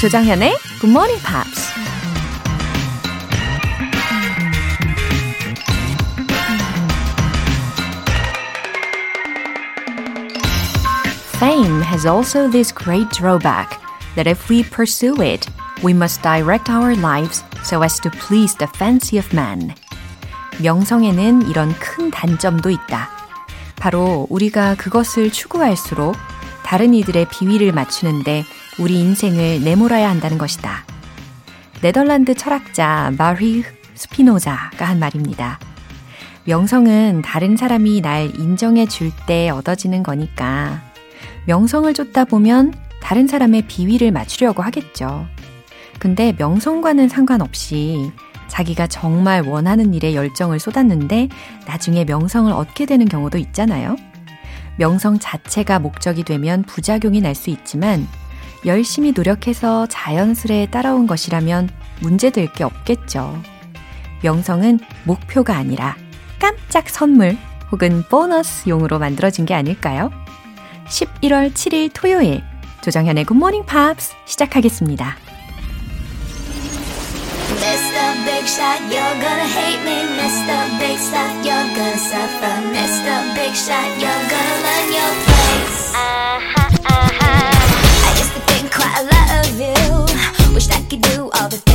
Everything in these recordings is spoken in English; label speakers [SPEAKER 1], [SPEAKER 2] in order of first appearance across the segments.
[SPEAKER 1] 조장현의 Good Morning Pops. Fame has also this great drawback that if we pursue it, we must direct our lives so as to please the fancy of man. 명성에는 이런 큰 단점도 있다. 바로 우리가 그것을 추구할수록 다른 이들의 비위를 맞추는데 우리 인생을 내몰아야 한다는 것이다. 네덜란드 철학자 마리 스피노자가 한 말입니다. 명성은 다른 사람이 날 인정해 줄 때 얻어지는 거니까 명성을 쫓다 보면 다른 사람의 비위를 맞추려고 하겠죠. 근데 명성과는 상관없이 자기가 정말 원하는 일에 열정을 쏟았는데 나중에 명성을 얻게 되는 경우도 있잖아요. 명성 자체가 목적이 되면 부작용이 날 수 있지만 열심히 노력해서 자연스레 따라온 것이라면 문제될 게 없겠죠. 명성은 목표가 아니라 깜짝 선물 혹은 보너스 용으로 만들어진 게 아닐까요? 11월 7일 토요일 조정현의 굿모닝 팝스 시작하겠습니다. Mr. Big Shot, you're gonna hate me. Mr. Big Shot, you're gonna suffer. Mr. Big Shot, you're gonna learn your place. Uh-huh, uh-huh. Think quite a lot of you. Wished I could do all the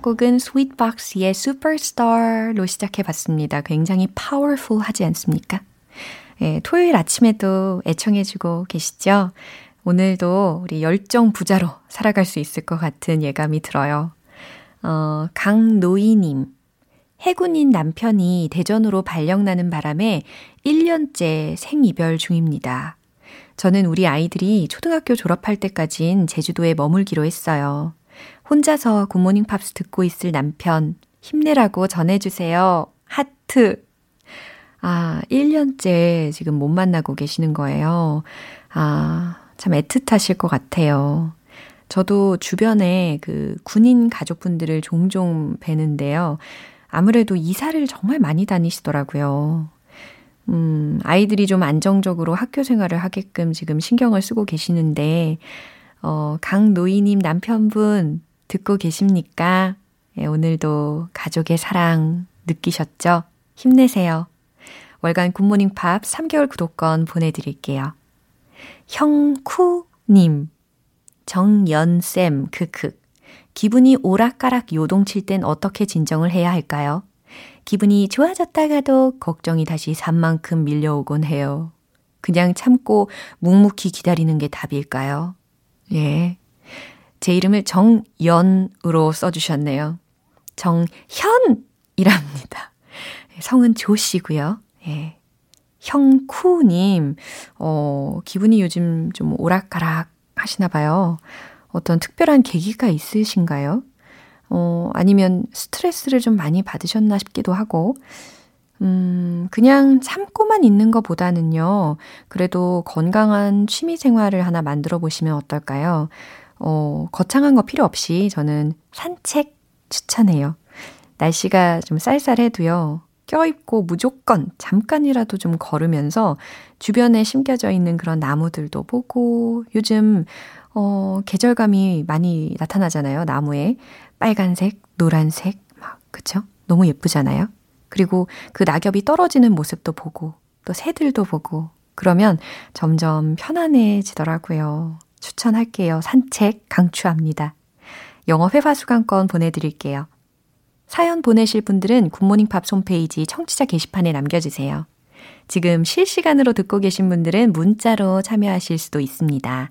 [SPEAKER 1] 첫 곡은 스윗박스의 Superstar로 시작해봤습니다. 굉장히 powerful 하지 않습니까? 예, 토요일 아침에도 애청해주고 계시죠? 오늘도 우리 열정 부자로 살아갈 수 있을 것 같은 예감이 들어요. 어, 강노이님. 해군인 남편이 대전으로 발령나는 바람에 1년째 생이별 중입니다. 저는 우리 아이들이 초등학교 졸업할 때까진 제주도에 머물기로 했어요. 혼자서 굿모닝 팝스 듣고 있을 남편 힘내라고 전해주세요. 하트. 아, 1년째 지금 못 만나고 계시는 거예요. 아, 참 애틋하실 것 같아요. 저도 주변에 그 군인 가족분들을 종종 뵈는데요. 아무래도 이사를 정말 많이 다니시더라고요. 음, 아이들이 좀 안정적으로 학교 생활을 하게끔 지금 신경을 쓰고 계시는데, 어, 강노이님 남편분 듣고 계십니까? 예, 오늘도 가족의 사랑 느끼셨죠? 힘내세요. 월간 굿모닝 팝 3개월 구독권 보내드릴게요. 형쿠님, 정연쌤, 크크. 기분이 오락가락 요동칠 땐 어떻게 진정을 해야 할까요? 기분이 좋아졌다가도 걱정이 다시 산만큼 밀려오곤 해요. 그냥 참고 묵묵히 기다리는 게 답일까요? 예. 제 이름을 정연으로 써주셨네요. 정현이랍니다. 성은 조씨고요. 예. 형쿠님, 어, 기분이 요즘 좀 오락가락 하시나 봐요. 어떤 특별한 계기가 있으신가요? 어, 아니면 스트레스를 좀 많이 받으셨나 싶기도 하고, 음, 그냥 참고만 있는 것보다는요, 그래도 건강한 취미 생활을 하나 만들어 보시면 어떨까요? 어, 거창한 거 필요 없이 저는 산책 추천해요. 날씨가 좀 쌀쌀해도요. 껴입고 무조건 잠깐이라도 좀 걸으면서 주변에 심겨져 있는 그런 나무들도 보고 요즘 어, 계절감이 많이 나타나잖아요. 나무에 빨간색, 노란색 막 그쵸? 너무 예쁘잖아요. 그리고 그 낙엽이 떨어지는 모습도 보고 또 새들도 보고 그러면 점점 편안해지더라고요. 추천할게요. 산책 강추합니다. 영어 회화 수강권 보내드릴게요. 사연 보내실 분들은 굿모닝 팝 홈페이지 청취자 게시판에 남겨주세요. 지금 실시간으로 듣고 계신 분들은 문자로 참여하실 수도 있습니다.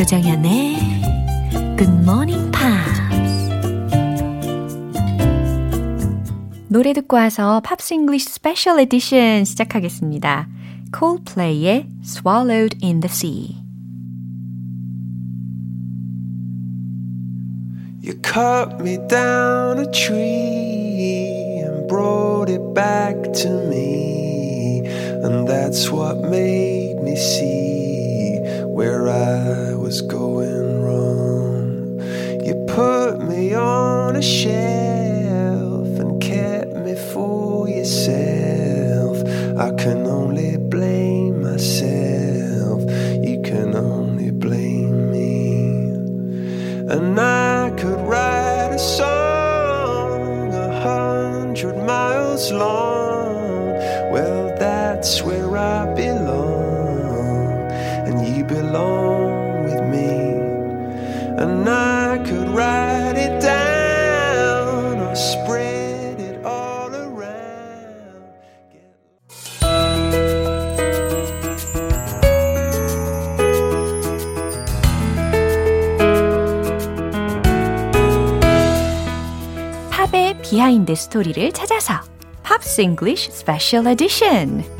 [SPEAKER 1] 조정현의 Good Morning Pops 노래 듣고 와서 팝스 잉글리쉬 스페셜 에디션 시작하겠습니다. Coldplay의 Swallowed in the Sea.
[SPEAKER 2] You cut me down a tree and brought it back to me, and that's what made me see where I was going wrong. You put me on a shelf and kept me for yourself. I can only blame myself. You can only blame me. And I could write a song a hundred miles long. Well, that's where I belong, and you belong And I could write it down or spread it all around.
[SPEAKER 1] 팝의 비하인드 스토리를 찾아서 팝스 잉글리쉬 스페셜 에디션.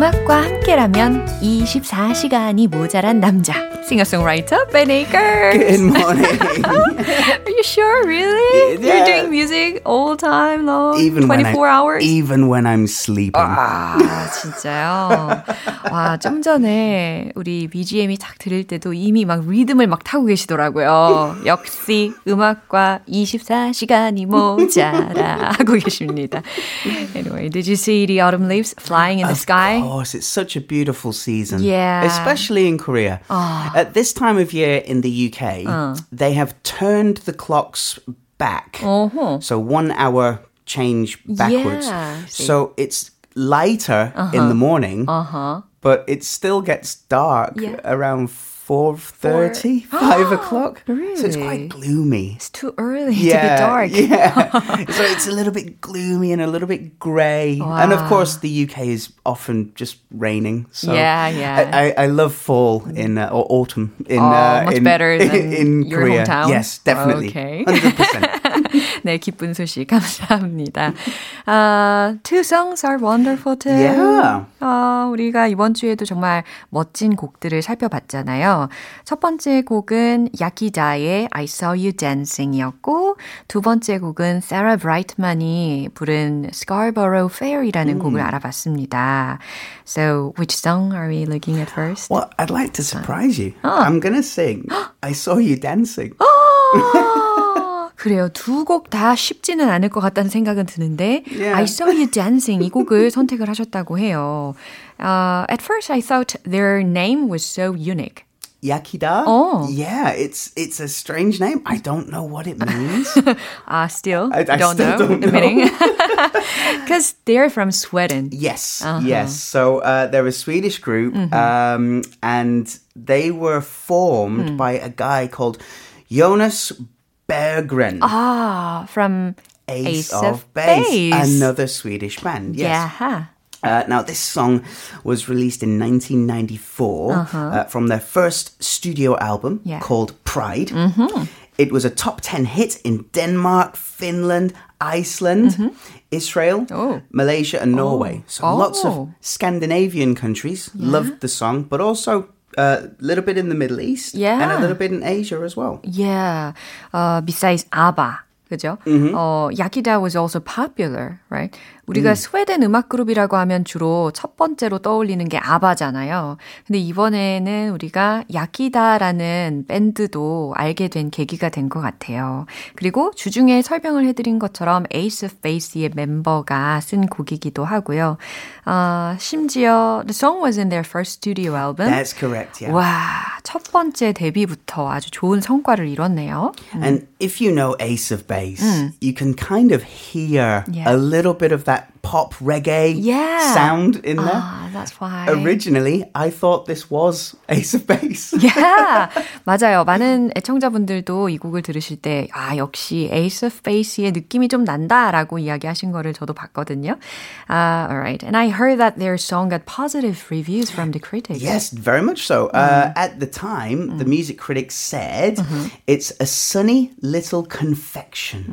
[SPEAKER 1] 음악과 함께라면 24시간이 모자란 남자. 싱어송라이터 Ben Akers.
[SPEAKER 3] Good morning.
[SPEAKER 1] Are you sure? Really? You're
[SPEAKER 3] Yeah.
[SPEAKER 1] doing music all time long?
[SPEAKER 3] even
[SPEAKER 1] 24
[SPEAKER 3] when I,
[SPEAKER 1] hours?
[SPEAKER 3] Even when I'm sleeping.
[SPEAKER 1] 아, 진짜요? 와, 좀 전에 우리 BGM이 딱 들을 때도 이미 막 리듬을 막 타고 계시더라고요. 역시 음악과 24시간이 모자라 하고 계십니다. Anyway, did you see the autumn leaves flying in the sky?
[SPEAKER 3] Of course, it's such a beautiful season.
[SPEAKER 1] Yeah.
[SPEAKER 3] Especially in Korea. At this time of year in the UK, ah. they have turned the clocks back.
[SPEAKER 1] Uh-huh.
[SPEAKER 3] So one hour change backwards.
[SPEAKER 1] Yeah,
[SPEAKER 3] so it's lighter in the uh-huh. morning, uh-huh. but it still gets dark
[SPEAKER 1] Yeah.
[SPEAKER 3] around 4.30, 5 o'clock. So it's quite gloomy.
[SPEAKER 1] It's too early to be dark.
[SPEAKER 3] Yeah. so it's a little bit gloomy and a little bit grey. And of course, the UK is often just raining. So
[SPEAKER 1] Yeah, yeah.
[SPEAKER 3] I, I, love fall in uh, or autumn in
[SPEAKER 1] Oh,
[SPEAKER 3] uh,
[SPEAKER 1] much
[SPEAKER 3] in,
[SPEAKER 1] better than
[SPEAKER 3] in
[SPEAKER 1] your
[SPEAKER 3] Korea.
[SPEAKER 1] hometown?
[SPEAKER 3] Yes, definitely.
[SPEAKER 1] Okay.
[SPEAKER 3] 100%.
[SPEAKER 1] 네, 기쁜 소식 감사합니다. 아, two songs are wonderful too.
[SPEAKER 3] Yeah.
[SPEAKER 1] 아, 우리가 이번 주에도 정말 멋진 곡들을 살펴봤잖아요. 첫 번째 곡은 야키자의 I Saw You Dancing이었고 두 번째 곡은 세라 브라이트만이 부른 Scarborough Fair이라는 곡을 알아봤습니다. So, which song are we looking at first?
[SPEAKER 3] well, I'd like to surprise you. I'm going to sing I Saw You Dancing.
[SPEAKER 1] 아, 그래요. 두 곡 다 쉽지는 않을 것 같다는 생각은 드는데
[SPEAKER 3] Yeah.
[SPEAKER 1] I Saw You Dancing 이 곡을 선택을 하셨다고 해요. Uh, at first I thought their name was so unique.
[SPEAKER 3] Yakida?
[SPEAKER 1] Oh.
[SPEAKER 3] Yeah, it's it's a strange name. I don't know what it means.
[SPEAKER 1] Uh, still,
[SPEAKER 3] I- I
[SPEAKER 1] don't
[SPEAKER 3] still
[SPEAKER 1] know
[SPEAKER 3] don't
[SPEAKER 1] the
[SPEAKER 3] know.
[SPEAKER 1] meaning. Because they're from Sweden.
[SPEAKER 3] Yes,
[SPEAKER 1] Uh-huh.
[SPEAKER 3] yes. So uh, they're a Swedish group,
[SPEAKER 1] Mm-hmm.
[SPEAKER 3] um, and they were formed
[SPEAKER 1] Mm.
[SPEAKER 3] by a guy called Jonas Berggren,
[SPEAKER 1] Ah, from
[SPEAKER 3] Ace, of Base, another Swedish band. Yes.
[SPEAKER 1] Yeah.
[SPEAKER 3] Uh, now, this song was released in 1994 uh, from their first studio album
[SPEAKER 1] Uh-huh. Yeah. Mm-hmm.
[SPEAKER 3] called Pride. It was a top 10 hit in Denmark, Finland, Iceland, Israel,
[SPEAKER 1] Mm-hmm. Oh.
[SPEAKER 3] Malaysia, and Norway. So lots
[SPEAKER 1] Oh.
[SPEAKER 3] of Scandinavian countries loved the song, but also a little bit in the Middle East
[SPEAKER 1] yeah.
[SPEAKER 3] and a little bit in Asia as well.
[SPEAKER 1] Yeah. Uh, besides ABBA.
[SPEAKER 3] Mm-hmm.
[SPEAKER 1] Uh, Yakida was also popular, right? 우리가 스웨덴 음악 그룹이라고 하면 주로 첫 번째로 떠올리는 게 아바잖아요. 근데 이번에는 우리가 야키다라는 밴드도 알게 된 계기가 된 것 같아요. 그리고 주중에 설명을 해드린 것처럼 of Base의 멤버가 쓴 곡이기도 하고요. 아, 심지어 the song was in their first studio album.
[SPEAKER 3] That's correct, yeah.
[SPEAKER 1] 와, 첫 번째 데뷔부터 아주 좋은 성과를 이뤘네요.
[SPEAKER 3] And if you know Ace of Base, you can kind of hear
[SPEAKER 1] Yeah.
[SPEAKER 3] a little bit of that that pop reggae
[SPEAKER 1] Yeah.
[SPEAKER 3] sound in there.
[SPEAKER 1] 아, that's why.
[SPEAKER 3] Originally, I thought this was Ace of Base.
[SPEAKER 1] Yeah, 맞아요. 많은 애청자분들도 이 곡을 들으실 때, 아, 역시 Ace of Base의 느낌이 좀 난다라고 이야기하신 거를 저도 봤거든요. 아, alright. And I heard that their song got positive reviews from the critics.
[SPEAKER 3] Yes, very much so.
[SPEAKER 1] Mm.
[SPEAKER 3] Uh, at the time, the music critics said
[SPEAKER 1] Mm-hmm.
[SPEAKER 3] it's a sunny little confection.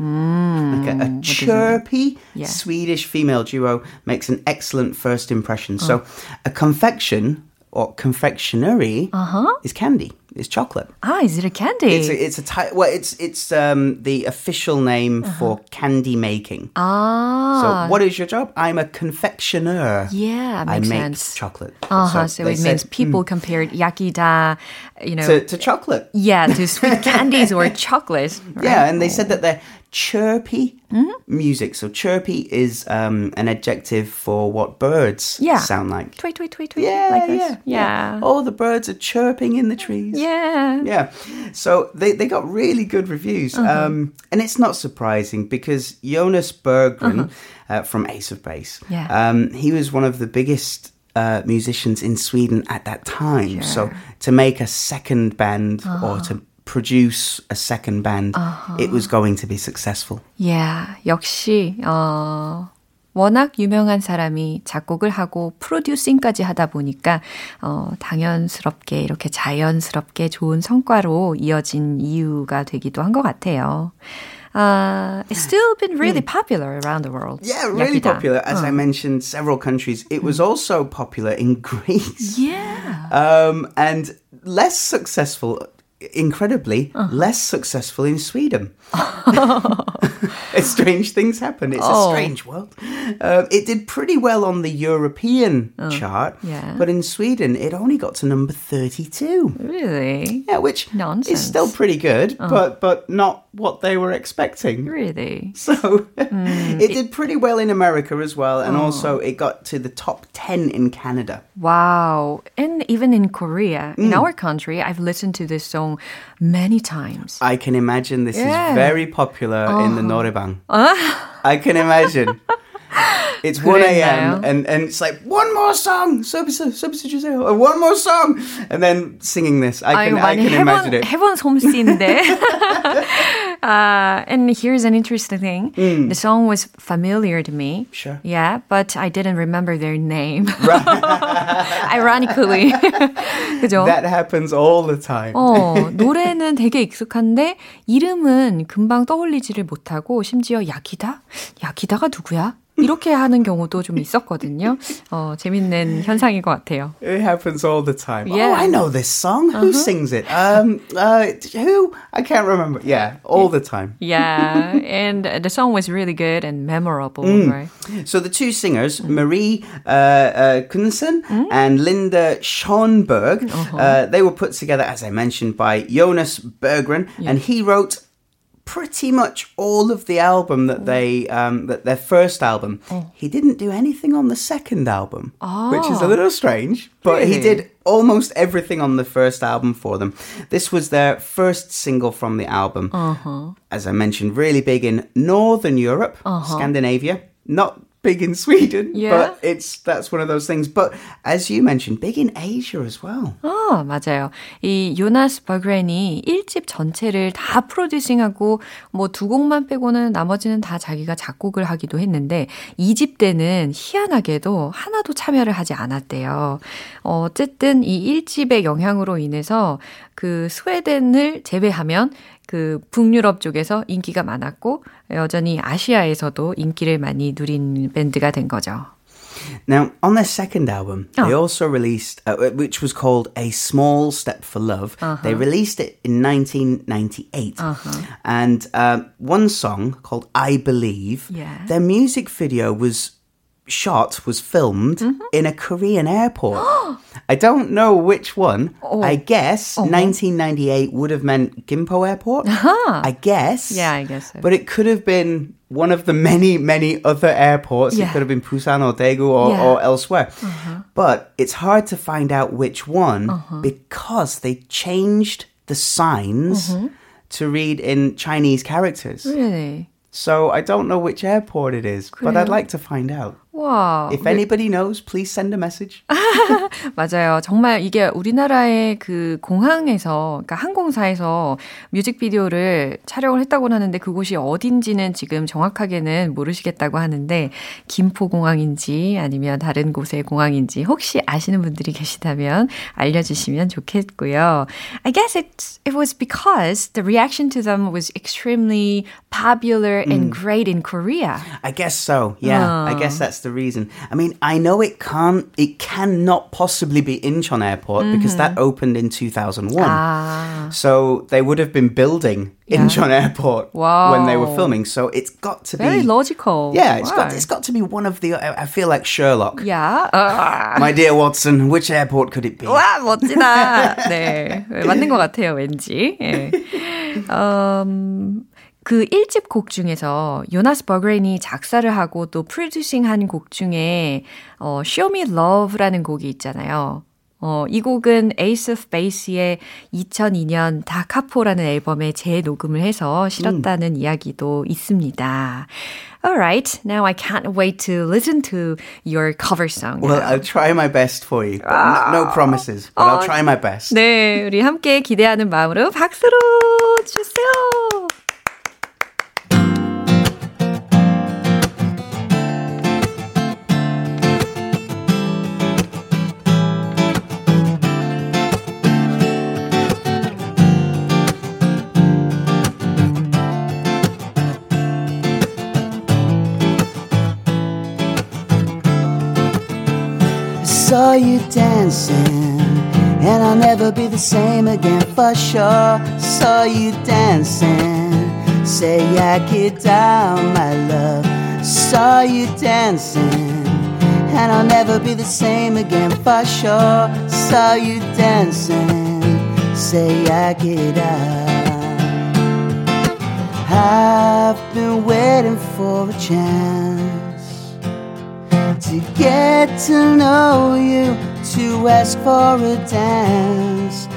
[SPEAKER 3] like a, a chirpy
[SPEAKER 1] Mm. Yeah.
[SPEAKER 3] Swedish female duo makes an excellent first impression. So, a confection or confectionery
[SPEAKER 1] Uh-huh.
[SPEAKER 3] is candy. It's chocolate.
[SPEAKER 1] Ah, is it a candy?
[SPEAKER 3] It's a, it's a ty- well, it's it's um, the official name for candy making.
[SPEAKER 1] ah,
[SPEAKER 3] So, what is your job? I'm a confectioner.
[SPEAKER 1] yeah,
[SPEAKER 3] I make
[SPEAKER 1] sense.
[SPEAKER 3] chocolate.
[SPEAKER 1] Uh-huh, so,
[SPEAKER 3] they
[SPEAKER 1] it means
[SPEAKER 3] said,
[SPEAKER 1] people compared yakida, you know,
[SPEAKER 3] to, to chocolate.
[SPEAKER 1] yeah, to sweet candies or chocolate. Right?
[SPEAKER 3] Yeah, and they said that they're chirpy music. So chirpy is um, an adjective for what birds
[SPEAKER 1] Yeah.
[SPEAKER 3] sound like.
[SPEAKER 1] Tweet, tweet, tweet, tweet.
[SPEAKER 3] Yeah,
[SPEAKER 1] like this.
[SPEAKER 3] yeah,
[SPEAKER 1] yeah.
[SPEAKER 3] Oh, the birds are chirping in the trees.
[SPEAKER 1] Yeah.
[SPEAKER 3] Yeah. So they, they got really good reviews.
[SPEAKER 1] Uh-huh.
[SPEAKER 3] Um, and it's not surprising because Jonas Berggren uh, from Ace of Base.
[SPEAKER 1] Yeah.
[SPEAKER 3] um, he was one of the biggest uh, musicians in Sweden at that time. So to make a second band or to produce a second band, it was going to be successful.
[SPEAKER 1] Yeah, 역시 어 워낙 유명한 사람이 작곡을 하고 프로듀싱까지 하다 보니까 어 당연스럽게 이렇게 자연스럽게 좋은 성과로 이어진 이유가 되기도 한 것 같아요. Uh, it's still been really popular around the world.
[SPEAKER 3] Yeah, really
[SPEAKER 1] 야기다.
[SPEAKER 3] popular. As I mentioned, several countries. It was also popular in Greece.
[SPEAKER 1] Yeah.
[SPEAKER 3] Um, and less successful, incredibly,
[SPEAKER 1] Uh-huh.
[SPEAKER 3] less successful in Sweden. strange things happen. It's
[SPEAKER 1] Oh.
[SPEAKER 3] a strange world. Um, it did pretty well on the European chart,
[SPEAKER 1] Oh, yeah.
[SPEAKER 3] but in Sweden, it only got to number 32.
[SPEAKER 1] Really?
[SPEAKER 3] Yeah, which
[SPEAKER 1] Nonsense.
[SPEAKER 3] Is still pretty good, but but not what they were expecting.
[SPEAKER 1] Really?
[SPEAKER 3] So
[SPEAKER 1] Mm,
[SPEAKER 3] it did pretty well in America as well, and
[SPEAKER 1] Oh.
[SPEAKER 3] also it got to the top 10 in Canada.
[SPEAKER 1] Wow. And even in Korea, in
[SPEAKER 3] Mm.
[SPEAKER 1] our country, I've listened to this song many times.
[SPEAKER 3] I can imagine this
[SPEAKER 1] Yeah.
[SPEAKER 3] Is very popular in the oh. Norebang. Ah. I can imagine. It's 1 a.m.
[SPEAKER 1] 그랬나요?
[SPEAKER 3] and, and it's like, one more song! 서비스, 서비스 주세요. Uh, One more song! And then singing this. I can,
[SPEAKER 1] 아유,
[SPEAKER 3] I
[SPEAKER 1] 많이
[SPEAKER 3] can imagine
[SPEAKER 1] 해본,
[SPEAKER 3] it.
[SPEAKER 1] 해본 솜씨인데. uh, and here's an interesting thing. The song was familiar to me.
[SPEAKER 3] Mm. Sure.
[SPEAKER 1] Yeah, but I didn't remember their name. Ironically. 그죠?
[SPEAKER 3] That happens all the time.
[SPEAKER 1] 어, 노래는 되게 익숙한데 이름은 금방 떠올리지를 못하고 심지어 야기다? 야기다가 누구야? 이렇게 하는 경우도 좀 있었거든요. 어, 재밌는 현상인 것 같아요.
[SPEAKER 3] It happens all the time.
[SPEAKER 1] Yeah.
[SPEAKER 3] Oh, I know this song. Who uh-huh. sings it? Um, uh, who? I can't remember. Yeah, all the time.
[SPEAKER 1] Yeah, and the song was really good and memorable,
[SPEAKER 3] mm.
[SPEAKER 1] right?
[SPEAKER 3] So the two singers, mm-hmm. Marie uh, uh Knutsen mm. Mm-hmm. and Linda Schoenberg, uh-huh. uh, they were put together, as I mentioned, by Jonas Berggren, yeah. and he wrote pretty much all of the album that mm. they um, that their first album. Mm. He didn't do anything on the second album, which is a ah. little strange, but he did almost everything on the first album for them. This was their first single from the album. Uh-huh. As I mentioned, really big in Northern Europe, uh-huh. Scandinavia, not big in Sweden,
[SPEAKER 1] Yeah.
[SPEAKER 3] but it's that's one of those things. But as you mentioned, big in Asia as well.
[SPEAKER 1] 아, 맞아요. 이 요나스 버그렌이 1집 전체를 다 프로듀싱하고 뭐 두 곡만 빼고는 나머지는 다 자기가 작곡을 하기도 했는데 2집 때는 희한하게도 하나도 참여를 하지 않았대요. 어, 어쨌든 이 1집의 영향으로 인해서 그 스웨덴을 제외하면 그 북유럽 쪽에서 인기가 많았고 여전히 아시아에서도 인기를 많이 누린 밴드가 된 거죠.
[SPEAKER 3] Now, on their second album, they
[SPEAKER 1] Oh.
[SPEAKER 3] also released, uh, which was called A Small Step for Love. They released it in 1998. And um, one song called I Believe,
[SPEAKER 1] Yeah.
[SPEAKER 3] their music video was shot was filmed in a Korean airport. I don't know which one. I guess 1998 would have meant Gimpo Airport. I guess.
[SPEAKER 1] Yeah, I guess so.
[SPEAKER 3] But it could have been one of the many, many other airports.
[SPEAKER 1] Yeah.
[SPEAKER 3] It could have been Busan or Daegu or,
[SPEAKER 1] Yeah.
[SPEAKER 3] or elsewhere. But it's hard to find out which one because they changed the signs to read in Chinese characters.
[SPEAKER 1] really?
[SPEAKER 3] So I don't know which airport it is, but I'd
[SPEAKER 1] 그래요?
[SPEAKER 3] like to find out.
[SPEAKER 1] 와.
[SPEAKER 3] If anybody knows, please send a message.
[SPEAKER 1] 맞아요. 정말 이게 우리나라의 그 공항에서, 그러니까 항공사에서 뮤직비디오를 촬영을 했다고 하는데 그곳이 어딘지는 지금 정확하게는 모르시겠다고 하는데 김포공항인지 아니면 다른 곳의 공항인지 혹시 아시는 분들이 계시다면 알려주시면 좋겠고요. I guess it, it was because the reaction to them was extremely popular and great in Korea.
[SPEAKER 3] I guess so. Yeah, I guess that's the reason. I mean, I know it can't, it cannot possibly be Incheon Airport because that opened in 2001.
[SPEAKER 1] 아,
[SPEAKER 3] So they would have been building
[SPEAKER 1] Yeah.
[SPEAKER 3] Incheon Airport when they were
[SPEAKER 1] Wow.
[SPEAKER 3] filming. So it's got to
[SPEAKER 1] very
[SPEAKER 3] be.
[SPEAKER 1] logical.
[SPEAKER 3] Yeah, it's got
[SPEAKER 1] Wow.
[SPEAKER 3] it's got to be one of the. I I feel like Sherlock.
[SPEAKER 1] Yeah. 아.
[SPEAKER 3] My dear Watson, which airport could it be?
[SPEAKER 1] 와, 멋지다. 네. 맞는 것 같아요, 왠지. 예. 음, 그 1집 곡 중에서 요나스 버그레인이 작사를 하고 또 프로듀싱한 곡 중에 어, Show Me Love라는 곡이 있잖아요. 어, 이 곡은 Ace of Base의 2002년 다카포라는 앨범에 재녹음을 해서 실었다는 이야기도 있습니다. Alright, now I can't wait to listen to your cover song.
[SPEAKER 3] Well. I'll try my best for you. But no, no promises, but I'll try my best.
[SPEAKER 1] 네, 우리 함께 기대하는 마음으로 박수로 주세요.
[SPEAKER 3] Saw you dancing, and I'll never be the same again for sure. Saw you dancing, say I get down, my love. Saw you dancing, and I'll never be the same again for sure. Saw you dancing, say I get out. I've been waiting for a chance to get to know you, to ask for a dance.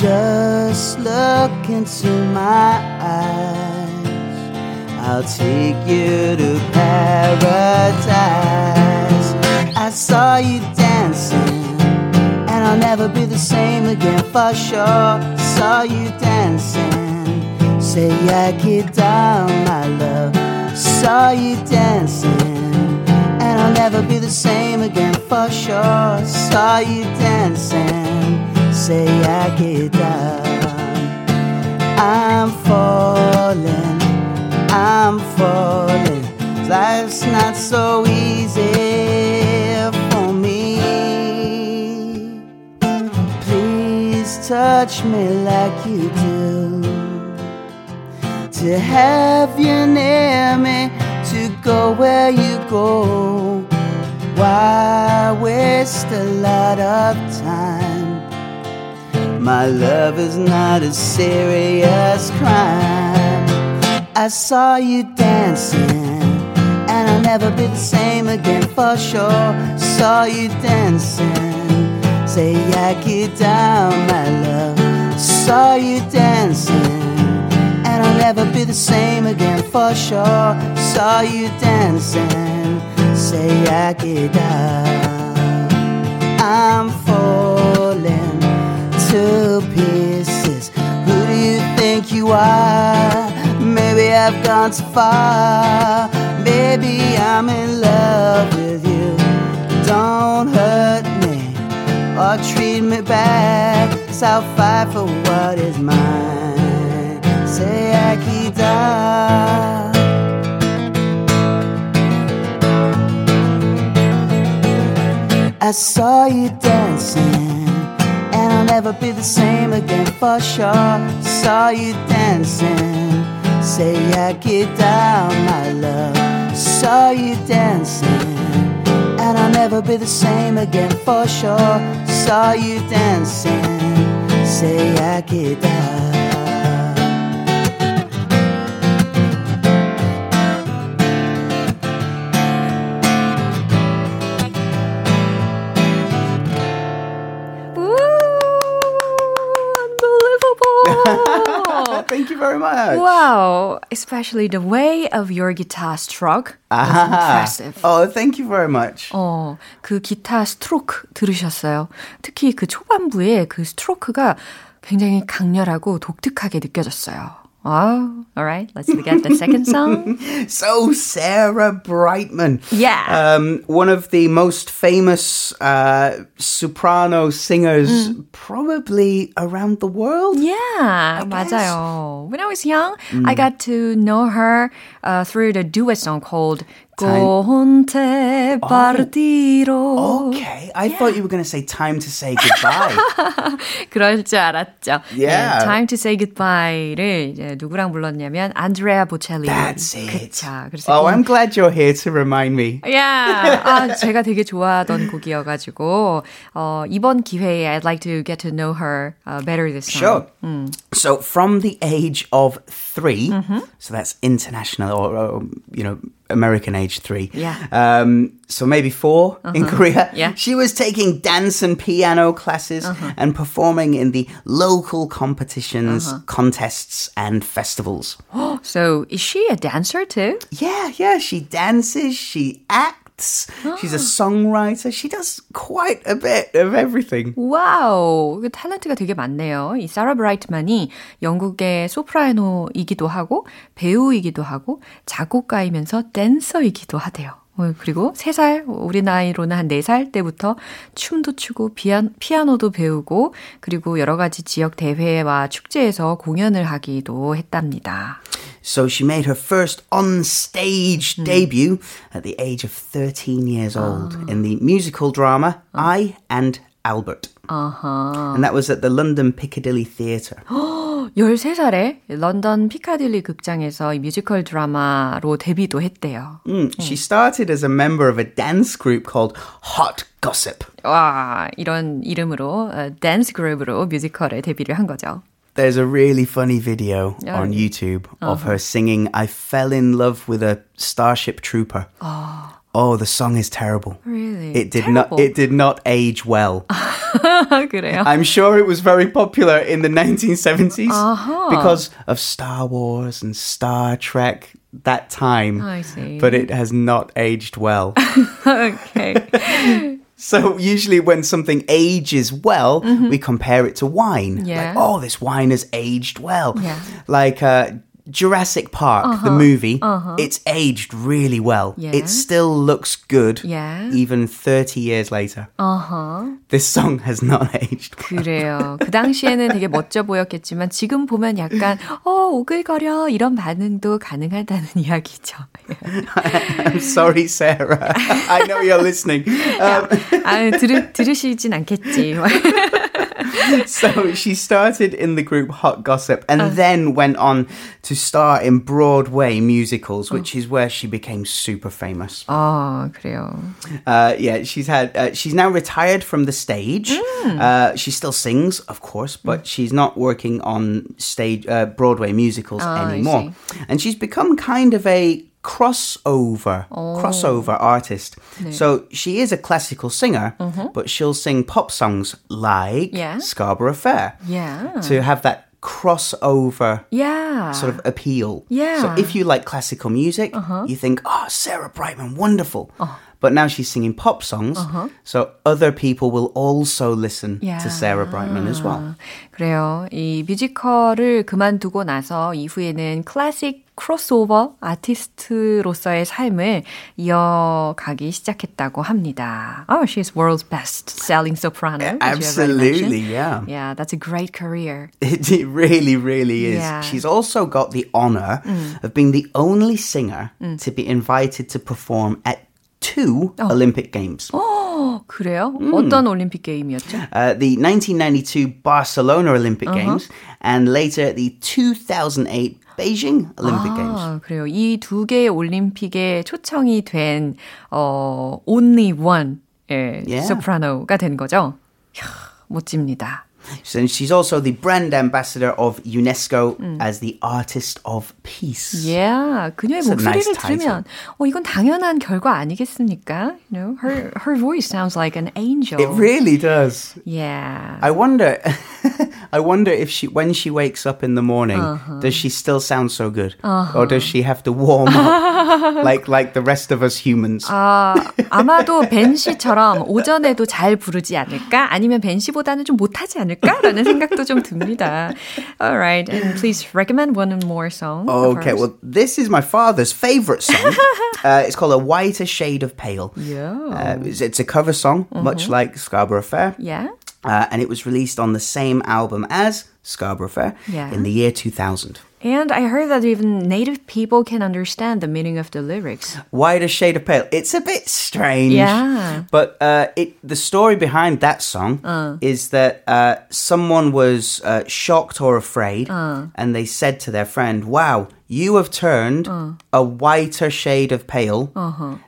[SPEAKER 3] Just look into my eyes. I'll take you to paradise. I saw you dancing, and I'll never be the same again for sure. Saw you dancing. Say I get down, my love. Saw you dancing, and I'll never be the same again for sure. Saw you dancing, say I get down. I'm falling, I'm falling. Life's not so easy for me. Please touch me like you do to have you near me, to go where you go. Why waste a lot of time? My love is not a serious crime. I saw you dancing, and I'll never be the same again for sure. Saw you dancing, say I get down, my love. Saw you dancing I'll never be the same again for sure. Saw you dancing, say down. I'm falling to pieces. Who do you think you are? Maybe I've gone too far. Maybe I'm in love with you. Don't hurt me or treat me bad. So I'll fight for what is mine. Say I keep down. I saw you dancing, and I'll never be the same again for sure. Saw you dancing, say I get down, my love. Saw you dancing, and I'll never be the same again for sure. Saw you dancing, say akita.
[SPEAKER 1] Ooh,
[SPEAKER 3] Very much.
[SPEAKER 1] wow, especially the way of your guitar stroke was impressive.
[SPEAKER 3] Oh, thank you very much.
[SPEAKER 1] 어, 그 기타 스트로크 들으셨어요? 특히 그 초반부에 그 스트로크가 굉장히 강렬하고 독특하게 느껴졌어요. Oh, all right. Let's get the second song.
[SPEAKER 3] So, Sarah Brightman.
[SPEAKER 1] Yeah.
[SPEAKER 3] Um, one of the most famous uh, soprano singers probably around the world.
[SPEAKER 1] Yeah,
[SPEAKER 3] guess.
[SPEAKER 1] 맞아요. When I was young, I got to know her uh, through the duet song called Conte Partiro.
[SPEAKER 3] Okay, I thought you were going to say time to say goodbye.
[SPEAKER 1] 그럴 줄 알았죠.
[SPEAKER 3] Yeah.
[SPEAKER 1] 네, Time to Say Goodbye를 이제 누구랑 불렀냐면 안드레아 보첼리.
[SPEAKER 3] That's it.
[SPEAKER 1] 그쵸. 그래서
[SPEAKER 3] oh,
[SPEAKER 1] 이-
[SPEAKER 3] I'm glad you're here to remind me.
[SPEAKER 1] Yeah. 아, 제가 되게 좋아하던 곡이어가지고 어, 이번 기회에 I'd like to get to know her uh, better this time.
[SPEAKER 3] Sure. So from the age of 3 so that's international or, or, you know American age three.
[SPEAKER 1] Yeah.
[SPEAKER 3] Um, so maybe 4 in uh-huh. Korea.
[SPEAKER 1] Yeah.
[SPEAKER 3] She was taking dance and piano classes uh-huh. and performing in the local competitions, uh-huh. contests, and festivals.
[SPEAKER 1] So is she a dancer too?
[SPEAKER 3] Yeah, yeah. She dances. She acts. She's a songwriter. She does quite a bit of everything.
[SPEAKER 1] 와우, 그 탤런트가 되게 많네요. 이 사라 브라이트만이 영국의 소프라노이기도 하고 배우이기도 하고 작곡가이면서 댄서이기도 하대요. 어, 그리고 3살, 우리 나이로는 한 4살 때부터 춤도 추고 피아노, 피아노 도 배우고 그리고 여러 가지 지역 대회와 축제에서 공연을 하기도 했답니다.
[SPEAKER 3] So she made her first on stage debut at the age of 13 years old in the musical drama I and Albert. Uh-huh. And that was at the London Piccadilly Theatre.
[SPEAKER 1] 13살에 런던 피카딜리 극장에서 이 뮤지컬 드라마로 데뷔도 했대요.
[SPEAKER 3] Mm, She started as a member of a dance group called Hot Gossip.
[SPEAKER 1] 와, 이런 이름으로 어, 댄스 그룹으로 뮤지컬에 데뷔를 한 거죠.
[SPEAKER 3] There's a really funny video
[SPEAKER 1] Oh.
[SPEAKER 3] on YouTube of her singing I Fell in Love with a Starship Trooper. Oh, Oh, the song is terrible.
[SPEAKER 1] Really?
[SPEAKER 3] It did
[SPEAKER 1] terrible.
[SPEAKER 3] not it did not age well. I'm sure it was very popular in the 1970s uh-huh. because of Star Wars and Star Trek that time.
[SPEAKER 1] I see.
[SPEAKER 3] But it has not aged well.
[SPEAKER 1] okay.
[SPEAKER 3] So usually when something ages well, mm-hmm. we compare it to wine.
[SPEAKER 1] Yeah.
[SPEAKER 3] Like, oh, this wine has aged well.
[SPEAKER 1] Yeah.
[SPEAKER 3] Like uh, Jurassic Park, the movie, it's aged really well.
[SPEAKER 1] Yeah.
[SPEAKER 3] It still looks good
[SPEAKER 1] Yeah.
[SPEAKER 3] even 30 years later.
[SPEAKER 1] Uh-huh.
[SPEAKER 3] This song has not aged well.
[SPEAKER 1] 그래요. 그 당시에는 되게 멋져 보였겠지만 지금 보면 약간 어 오글거려 이런 반응도 가능하다는 이야기죠.
[SPEAKER 3] I'm sorry, Sarah. I know you're listening. Um,
[SPEAKER 1] 아 들으, 들으시진 않겠지.
[SPEAKER 3] so she started in the group Hot Gossip and
[SPEAKER 1] Uh.
[SPEAKER 3] then went on to star in Broadway musicals, which
[SPEAKER 1] Oh.
[SPEAKER 3] is where she became super famous.
[SPEAKER 1] 아 그래요.
[SPEAKER 3] Uh, yeah, she's had. Uh, she's now retired from the stage.
[SPEAKER 1] Mm.
[SPEAKER 3] Uh, she still sings, of course, but she's not working on stage uh, Broadway musicals
[SPEAKER 1] Ah, I
[SPEAKER 3] anymore. And she's become kind of a crossover crossover artist. So she is a classical singer, but she'll sing pop songs like
[SPEAKER 1] Yeah.
[SPEAKER 3] Scarborough Fair
[SPEAKER 1] Yeah.
[SPEAKER 3] to have that crossover
[SPEAKER 1] Yeah.
[SPEAKER 3] sort of appeal.
[SPEAKER 1] Yeah.
[SPEAKER 3] So if you like classical music, you think, oh, Sarah Brightman, wonderful. But now she's singing pop songs, so other people will also listen
[SPEAKER 1] Yeah.
[SPEAKER 3] to Sarah Brightman as well.
[SPEAKER 1] 그래요. 이 뮤지컬을 그만두고 나서 이후에는 클래식 크로스오버 아티스트로서의 삶을 이어가기 시작했다고 합니다. Oh, she's world's best selling soprano. as you have already
[SPEAKER 3] Absolutely,
[SPEAKER 1] mentioned.
[SPEAKER 3] yeah.
[SPEAKER 1] Yeah, that's a great career.
[SPEAKER 3] It, it really, really is.
[SPEAKER 1] Yeah.
[SPEAKER 3] She's also got the honor of being the only singer to be invited to perform at two Olympic Games.
[SPEAKER 1] 어, 그래요? 어떤 올림픽 게임이었죠?
[SPEAKER 3] Uh, the 1992 Barcelona Olympic Games and later the 2008 Beijing Olympic Games.
[SPEAKER 1] 아, 그래요. 이 두 개의 올림픽에 초청이 된 어, only one 예,
[SPEAKER 3] Yeah.
[SPEAKER 1] 소프라노가 된 거죠. 이야, 멋집니다.
[SPEAKER 3] So she's also the brand ambassador of UNESCO as the artist of peace.
[SPEAKER 1] Yeah, 그녀의
[SPEAKER 3] It's a
[SPEAKER 1] 목소리를
[SPEAKER 3] nice title.
[SPEAKER 1] 들으면 어 이건 당연한 결과 아니겠습니까? You know, her her voice sounds like an angel.
[SPEAKER 3] It really does.
[SPEAKER 1] Yeah.
[SPEAKER 3] I wonder I wonder if she when she wakes up in the morning does she still sound so good or does she have to warm up like like the rest of us humans?
[SPEAKER 1] 아, 아마도 벤 씨처럼 오전에도 잘 부르지 않을까? 아니면 벤 씨보다는 좀 못하지 않을까? 라는 생각도 좀 듭니다. Alright, and please recommend one more song. of
[SPEAKER 3] Okay,
[SPEAKER 1] hers.
[SPEAKER 3] well, this is my father's favorite song. uh, it's called A Whiter Shade of Pale.
[SPEAKER 1] Yeah.
[SPEAKER 3] Uh, it's, it's a cover song, much like Scarborough Fair.
[SPEAKER 1] Yeah.
[SPEAKER 3] Uh, and it was released on the same album as Scarborough Fair
[SPEAKER 1] Yeah.
[SPEAKER 3] in the year 2000.
[SPEAKER 1] And I heard that even native people can understand the meaning of the lyrics.
[SPEAKER 3] Whiter Shade of Pale. It's a bit strange.
[SPEAKER 1] Yeah.
[SPEAKER 3] But uh, it, the story behind that song is that uh, someone was uh, shocked or afraid, and they said to their friend, Wow, you have turned a whiter shade of pale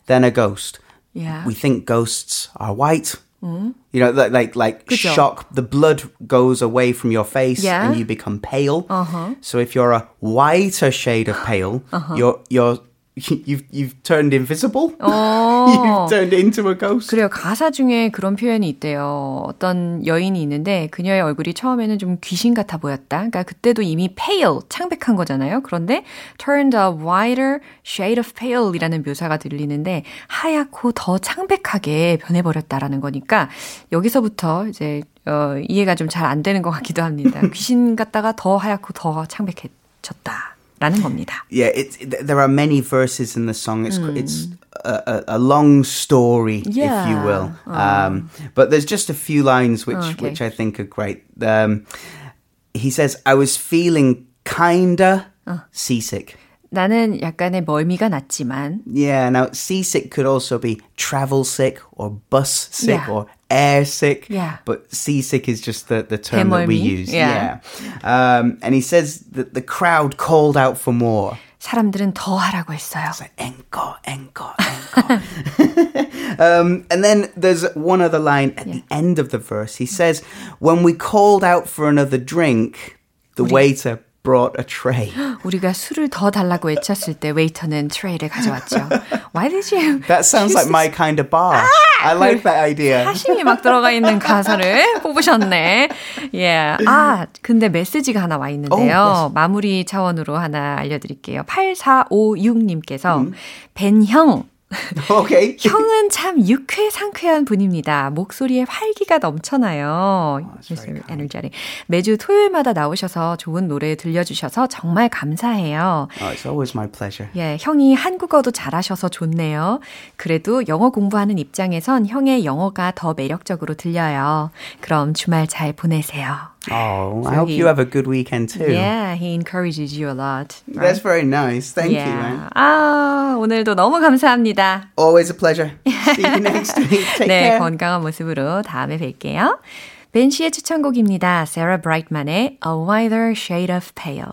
[SPEAKER 3] than a ghost.
[SPEAKER 1] Yeah.
[SPEAKER 3] We think ghosts are white. Mm-hmm. You know, like like, like shock. The blood goes away from your face,
[SPEAKER 1] Yeah.
[SPEAKER 3] and you become pale. Uh-huh. So if you're a whiter shade of pale, uh-huh. you're you're you've you've turned invisible. you've turned into a ghost.
[SPEAKER 1] 그래요. 가사 중에 그런 표현이 있대요. 어떤 여인이 있는데 그녀의 얼굴이 처음에는 좀 귀신 같아 보였다. 그러니까 그때도 이미 pale, 창백한 거잖아요. 그런데 turned a whiter shade of pale 이라는 묘사가 들리는데 하얗고 더 창백하게 변해 버렸다라는 거니까 여기서부터 이제 어, 이해가 좀 잘 안 되는 것 같기도 합니다. 귀신 같다가 더 하얗고 더 창백해졌다. 라는 겁니다.
[SPEAKER 3] Yeah, it's th- there are many verses in the song. It's it's a, a, a long story, if you
[SPEAKER 1] Yeah.
[SPEAKER 3] will. Um, but there's just a few lines which
[SPEAKER 1] Okay.
[SPEAKER 3] which I think are great. Um, he says, "I was feeling kinda seasick."
[SPEAKER 1] 나는 약간의 멀미가 났지만
[SPEAKER 3] Yeah, now seasick could also be travel sick or bus sick
[SPEAKER 1] Yeah.
[SPEAKER 3] or air sick.
[SPEAKER 1] Yeah.
[SPEAKER 3] But seasick is just the, the term that we
[SPEAKER 1] 대멀미.
[SPEAKER 3] use.
[SPEAKER 1] Yeah.
[SPEAKER 3] Um, and he says that the crowd called out for more.
[SPEAKER 1] 사람들은 더 하라고 했어요.
[SPEAKER 3] It's like encore, encore, encore. um, and then there's one other line at the end of the verse. He says, When we called out for another drink, the waiter brought a tray.
[SPEAKER 1] 우리가 술을 더 달라고 외쳤을 때 웨이터는 트레이를 가져왔죠. Why did you?
[SPEAKER 3] That sounds like my kind of bar. I like that idea.
[SPEAKER 1] 사심이 막 들어가 있는 가사를 뽑으셨네. 예. 아, 근데 메시지가 하나 와 있는데요. 마무리 차원으로 하나 알려드릴게요. 8456님께서 벤형
[SPEAKER 3] okay.
[SPEAKER 1] 형은 참 유쾌 상쾌한 분입니다. 목소리에 활기가 넘쳐나요.
[SPEAKER 3] very
[SPEAKER 1] so energetic. 매주 토요일마다 나오셔서 좋은 노래 들려주셔서 정말 감사해요.
[SPEAKER 3] Oh, it's always my pleasure.
[SPEAKER 1] 예, 형이 한국어도 잘하셔서 좋네요. 그래도 영어 공부하는 입장에선 형의 영어가 더 매력적으로 들려요. 그럼 주말 잘 보내세요.
[SPEAKER 3] Oh,
[SPEAKER 1] so I
[SPEAKER 3] hope
[SPEAKER 1] he,
[SPEAKER 3] you have a good weekend too.
[SPEAKER 1] Yeah, he encourages you a lot. Right?
[SPEAKER 3] That's very nice. Thank
[SPEAKER 1] yeah. you.
[SPEAKER 3] Man.
[SPEAKER 1] 아, 오늘도 너무 감사합니다.
[SPEAKER 3] Always a pleasure. See you next week. Take
[SPEAKER 1] 네,
[SPEAKER 3] care.
[SPEAKER 1] 건강한 모습으로 다음에 뵐게요. 벤 씨의 추천곡입니다. Sarah Brightman의 A Whiter Shade of Pale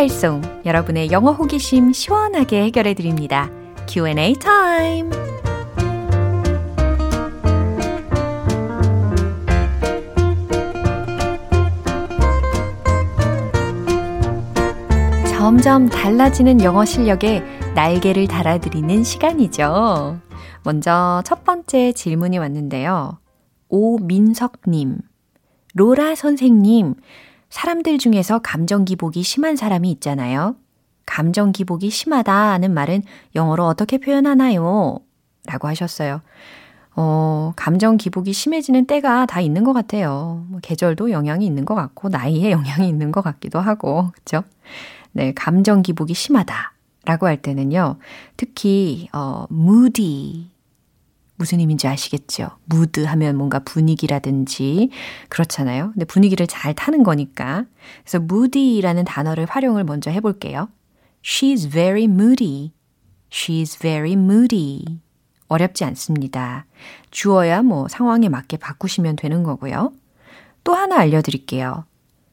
[SPEAKER 1] 짤짤송 여러분의 영어 호기심 시원하게 해결해 드립니다. Q&A 타임. 점점 달라지는 영어 실력에 날개를 달아드리는 시간이죠. 먼저 첫 번째 질문이 왔는데요. 오민석님, 로라 선생님, 사람들 중에서 감정 기복이 심한 사람이 있잖아요. 감정 기복이 심하다는 말은 영어로 어떻게 표현하나요? 라고 하셨어요. 어, 감정 기복이 심해지는 때가 다 있는 것 같아요. 뭐 계절도 영향이 있는 것 같고, 나이에 영향이 있는 것 같기도 하고, 그죠? 네, 감정 기복이 심하다. 라고 할 때는요, 특히, 어, moody. 무슨 의미인지 아시겠죠? mood 하면 뭔가 분위기라든지, 그렇잖아요. 근데 분위기를 잘 타는 거니까. 그래서 moody라는 단어를 활용을 먼저 해볼게요. She's very moody. She's very moody. 어렵지 않습니다. 주어야 뭐 상황에 맞게 바꾸시면 되는 거고요. 또 하나 알려드릴게요.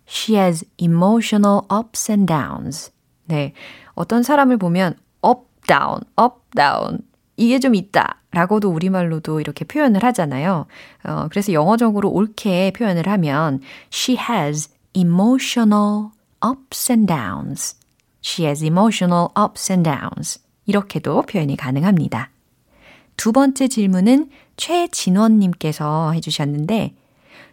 [SPEAKER 1] She has emotional ups and downs. 네. 어떤 사람을 보면 up, down, up, down. 이게 좀 있다. 라고도 우리말로도 이렇게 표현을 하잖아요. 어, 그래서 영어적으로 옳게 표현을 하면 She has emotional ups and downs. She has emotional ups and downs. 이렇게도 표현이 가능합니다. 두 번째 질문은 최진원님께서 해주셨는데,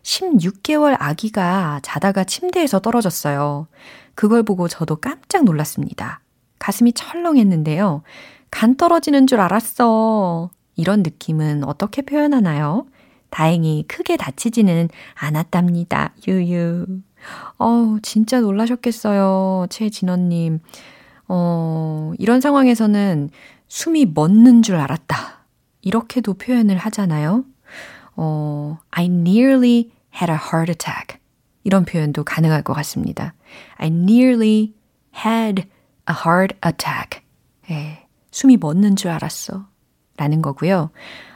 [SPEAKER 1] 16개월 아기가 자다가 침대에서 떨어졌어요. 그걸 보고 저도 깜짝 놀랐습니다. 가슴이 철렁했는데요. 간 떨어지는 줄 알았어. 이런 느낌은 어떻게 표현하나요? 다행히 크게 다치지는 않았답니다. 유유. 어우, 진짜 놀라셨겠어요. 최진원님. 어, 이런 상황에서는 숨이 멎는 줄 알았다. 이렇게도 표현을 하잖아요. 어, I nearly had a heart attack. 이런 표현도 가능할 것 같습니다. I nearly had a heart attack. 예, 숨이 멎는 줄 알았어. 라는 거고요.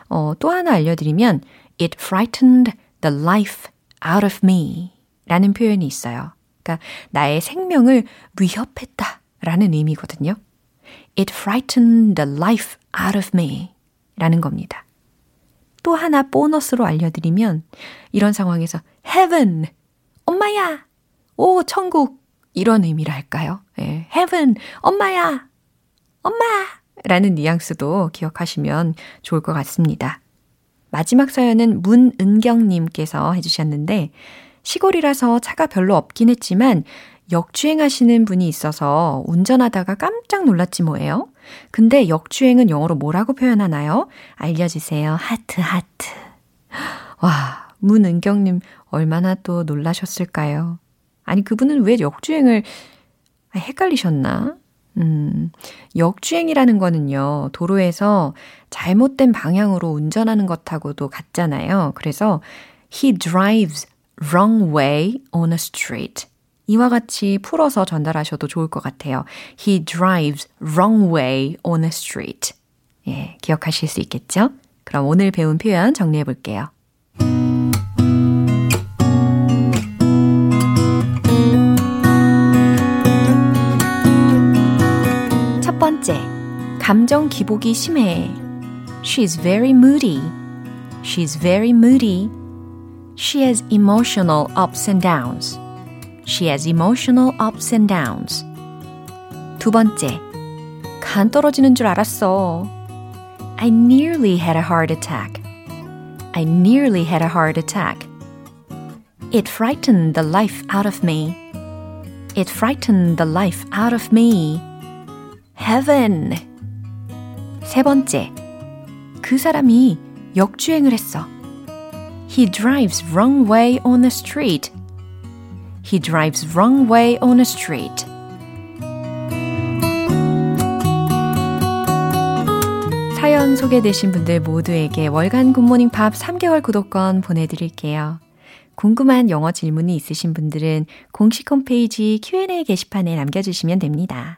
[SPEAKER 1] 어, 또 하나 알려드리면 It frightened the life out of me 라는 표현이 있어요. 그러니까 나의 생명을 위협했다 라는 의미거든요. It frightened the life out of me 라는 겁니다. 또 하나 보너스로 알려드리면 이런 상황에서 heaven, 엄마야, 오 천국 이런 의미를 할까요? 예, heaven, 엄마야, 엄마 라는 뉘앙스도 기억하시면 좋을 것 같습니다. 마지막 사연은 문은경님께서 해주셨는데 시골이라서 차가 별로 없긴 했지만 역주행하시는 분이 있어서 운전하다가 깜짝 놀랐지 뭐예요? 근데 역주행은 영어로 뭐라고 표현하나요? 알려주세요. 하트, 하트. 와, 문은경님 얼마나 또 놀라셨을까요? 아니, 그분은 왜 역주행을, 아, 헷갈리셨나? 음, 역주행이라는 거는요, 도로에서 잘못된 방향으로 운전하는 것하고도 같잖아요. 그래서, he drives wrong way on a street. 이와 같이 풀어서 전달하셔도 좋을 것 같아요. He drives wrong way on a street. 예, 기억하실 수 있겠죠? 그럼 오늘 배운 표현 정리해 볼게요. 첫 번째, 감정 기복이 심해. She's very moody. She's very moody. She has emotional ups and downs. She has emotional ups and downs. 두 번째, 간 떨어지는 줄 알았어. I nearly had a heart attack. I nearly had a heart attack. It frightened the life out of me. It frightened the life out of me. Heaven. 세 번째, 그 사람이 역주행을 했어. He drives wrong way on the street. He drives wrong way on a street. 사연 소개되신 분들 모두에게 월간 굿모닝 팝 3개월 구독권 보내드릴게요. 궁금한 영어 질문이 있으신 분들은 공식 홈페이지 Q&A 게시판에 남겨주시면 됩니다.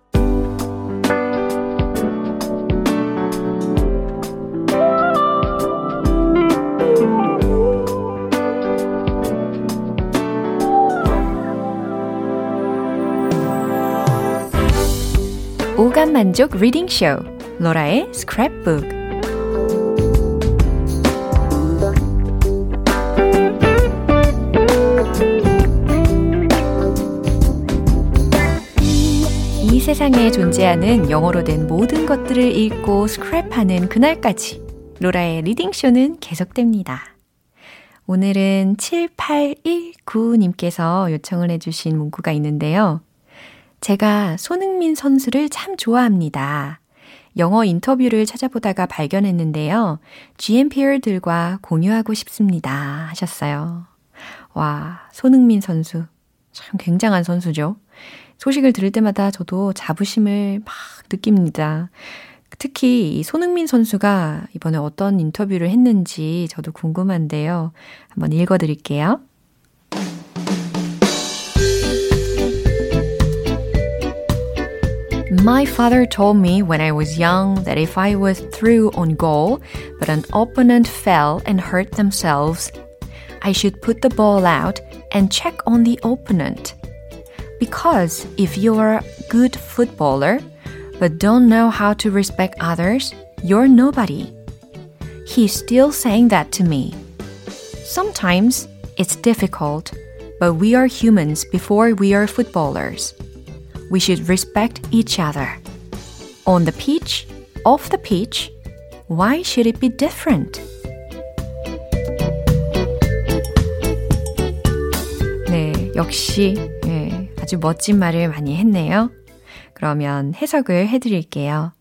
[SPEAKER 1] 오감 만족 리딩 쇼 로라의 스크랩북 이 세상에 존재하는 영어로 된 모든 것들을 읽고 스크랩하는 그날까지 로라의 리딩 쇼는 계속됩니다. 오늘은 7819님께서 요청을 해주신 문구가 있는데요. 제가 손흥민 선수를 참 좋아합니다. 영어 인터뷰를 찾아보다가 발견했는데요. GMPR들과 공유하고 싶습니다. 하셨어요. 와, 손흥민 선수. 참 굉장한 선수죠. 소식을 들을 때마다 저도 자부심을 막 느낍니다. 특히 이 손흥민 선수가 이번에 어떤 인터뷰를 했는지 저도 궁금한데요. 한번 읽어 드릴게요. My father told me when I was young that if I was through on goal, but an opponent fell and hurt themselves, I should put the ball out and check on the opponent. Because if you're a good footballer, but don't know how to respect others, you're nobody. He's still saying that to me. Sometimes it's difficult, but we are humans before we are footballers We should respect each other. On the pitch, off the pitch, why should it be different? 네, 역시 네, 아주 멋진 말을 많이 했네요. 그러면 해석을 해드릴게요.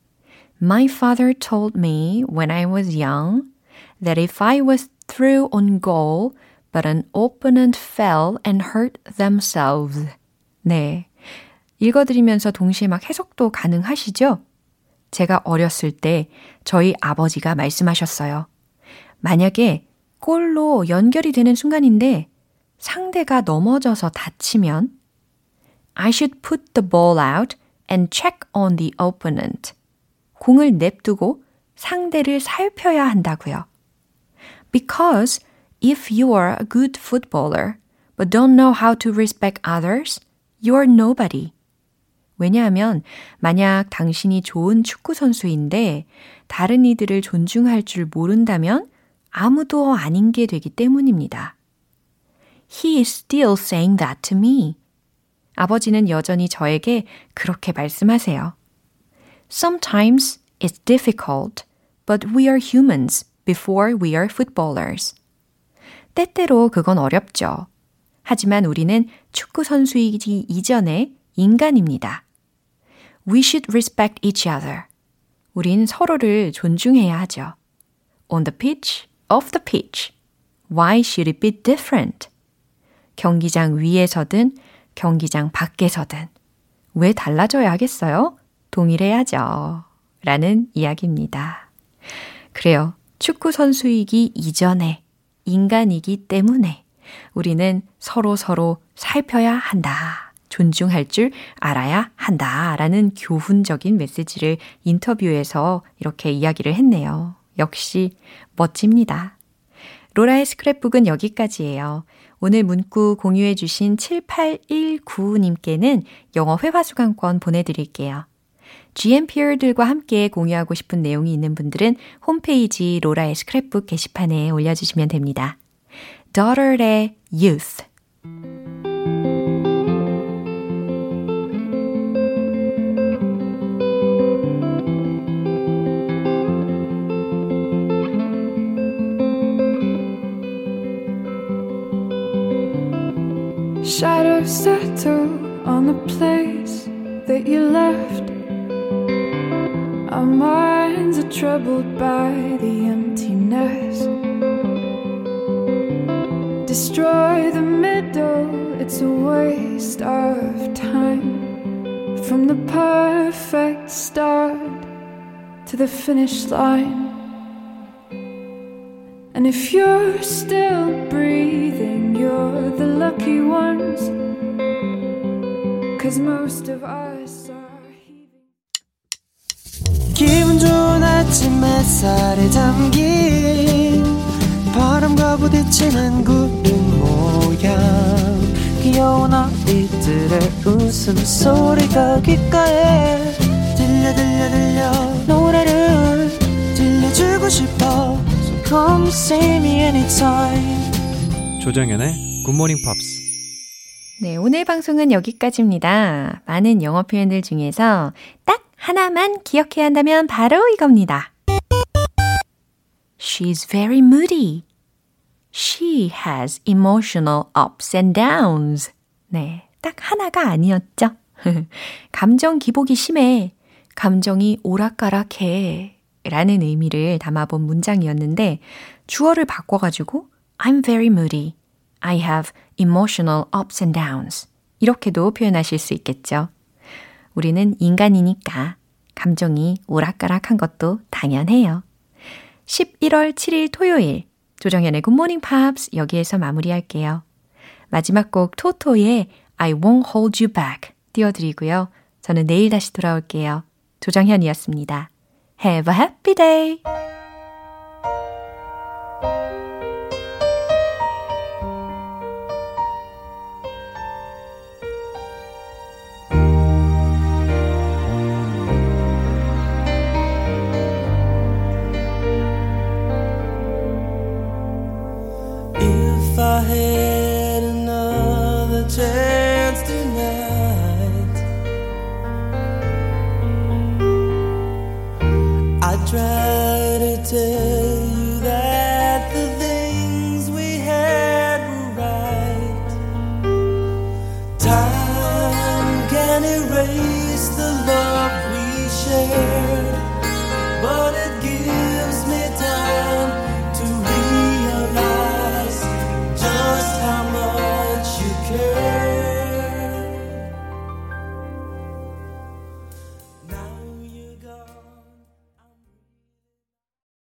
[SPEAKER 1] My father told me when I was young that if I was through on goal, but an opponent fell and hurt themselves. 네. 읽어드리면서 동시에 막 해석도 가능하시죠? 제가 어렸을 때 저희 아버지가 말씀하셨어요. 만약에 골로 연결이 되는 순간인데 상대가 넘어져서 다치면 I should put the ball out and check on the opponent. 공을 냅두고 상대를 살펴야 한다고요. Because if you are a good footballer but don't know how to respect others, you are nobody. 왜냐하면 만약 당신이 좋은 축구 선수인데 다른 이들을 존중할 줄 모른다면 아무도 아닌 게 되기 때문입니다. He is still saying that to me. 아버지는 여전히 저에게 그렇게 말씀하세요. Sometimes it's difficult, but we are humans before we are footballers. 때때로 그건 어렵죠. 하지만 우리는 축구 선수이기 이전에 인간입니다. We should respect each other. 우린 서로를 존중해야 하죠. On the pitch, off the pitch. Why should it be different? 경기장 위에서든 경기장 밖에서든 왜 달라져야 하겠어요? 동일해야죠. 라는 이야기입니다. 그래요. 축구 선수이기 이전에 인간이기 때문에 우리는 서로 서로 살펴야 한다. 존중할 줄 알아야 한다. 라는 교훈적인 메시지를 인터뷰에서 이렇게 이야기를 했네요. 역시 멋집니다. 로라의 스크랩북은 여기까지예요. 오늘 문구 공유해주신 7819님께는 영어 회화 수강권 보내드릴게요. GMPR들과 함께 공유하고 싶은 내용이 있는 분들은 홈페이지 로라의 스크랩북 게시판에 올려주시면 됩니다. Daughter의 Youth
[SPEAKER 4] Shadows settle on the place that you left. Our minds are troubled by the emptiness. Destroy the middle, it's a waste of time. From the perfect start to the finish line. And if you're still breathing, you're the lucky ones. Cause most of us are heaving.
[SPEAKER 2] 기분 좋은 아침 햇살에 담긴 바람과 부딪히는 구름 모양 귀여운 아이들의 웃음소리가 귓가에 들려 들려 들려 노래를 들려주고 싶어 come see me anytime
[SPEAKER 5] 조정연의 굿모닝 팝스.
[SPEAKER 1] 네, 오늘 방송은 여기까지입니다. 많은 영어 표현들 중에서 딱 하나만 기억해야 한다면 바로 이겁니다. She's very moody. She has emotional ups and downs. 네, 딱 하나가 아니었죠. 감정 기복이 심해. 감정이 오락가락해. 라는 의미를 담아본 문장이었는데 주어를 바꿔가지고 I'm very moody. I have emotional ups and downs. 이렇게도 표현하실 수 있겠죠. 우리는 인간이니까 감정이 오락가락한 것도 당연해요. 11월 7일 토요일 조정연의 굿모닝 팝스 여기에서 마무리할게요. 마지막 곡 토토의 I won't hold you back 띄워드리고요. 저는 내일 다시 돌아올게요. 조정현이었습니다. Have a happy day!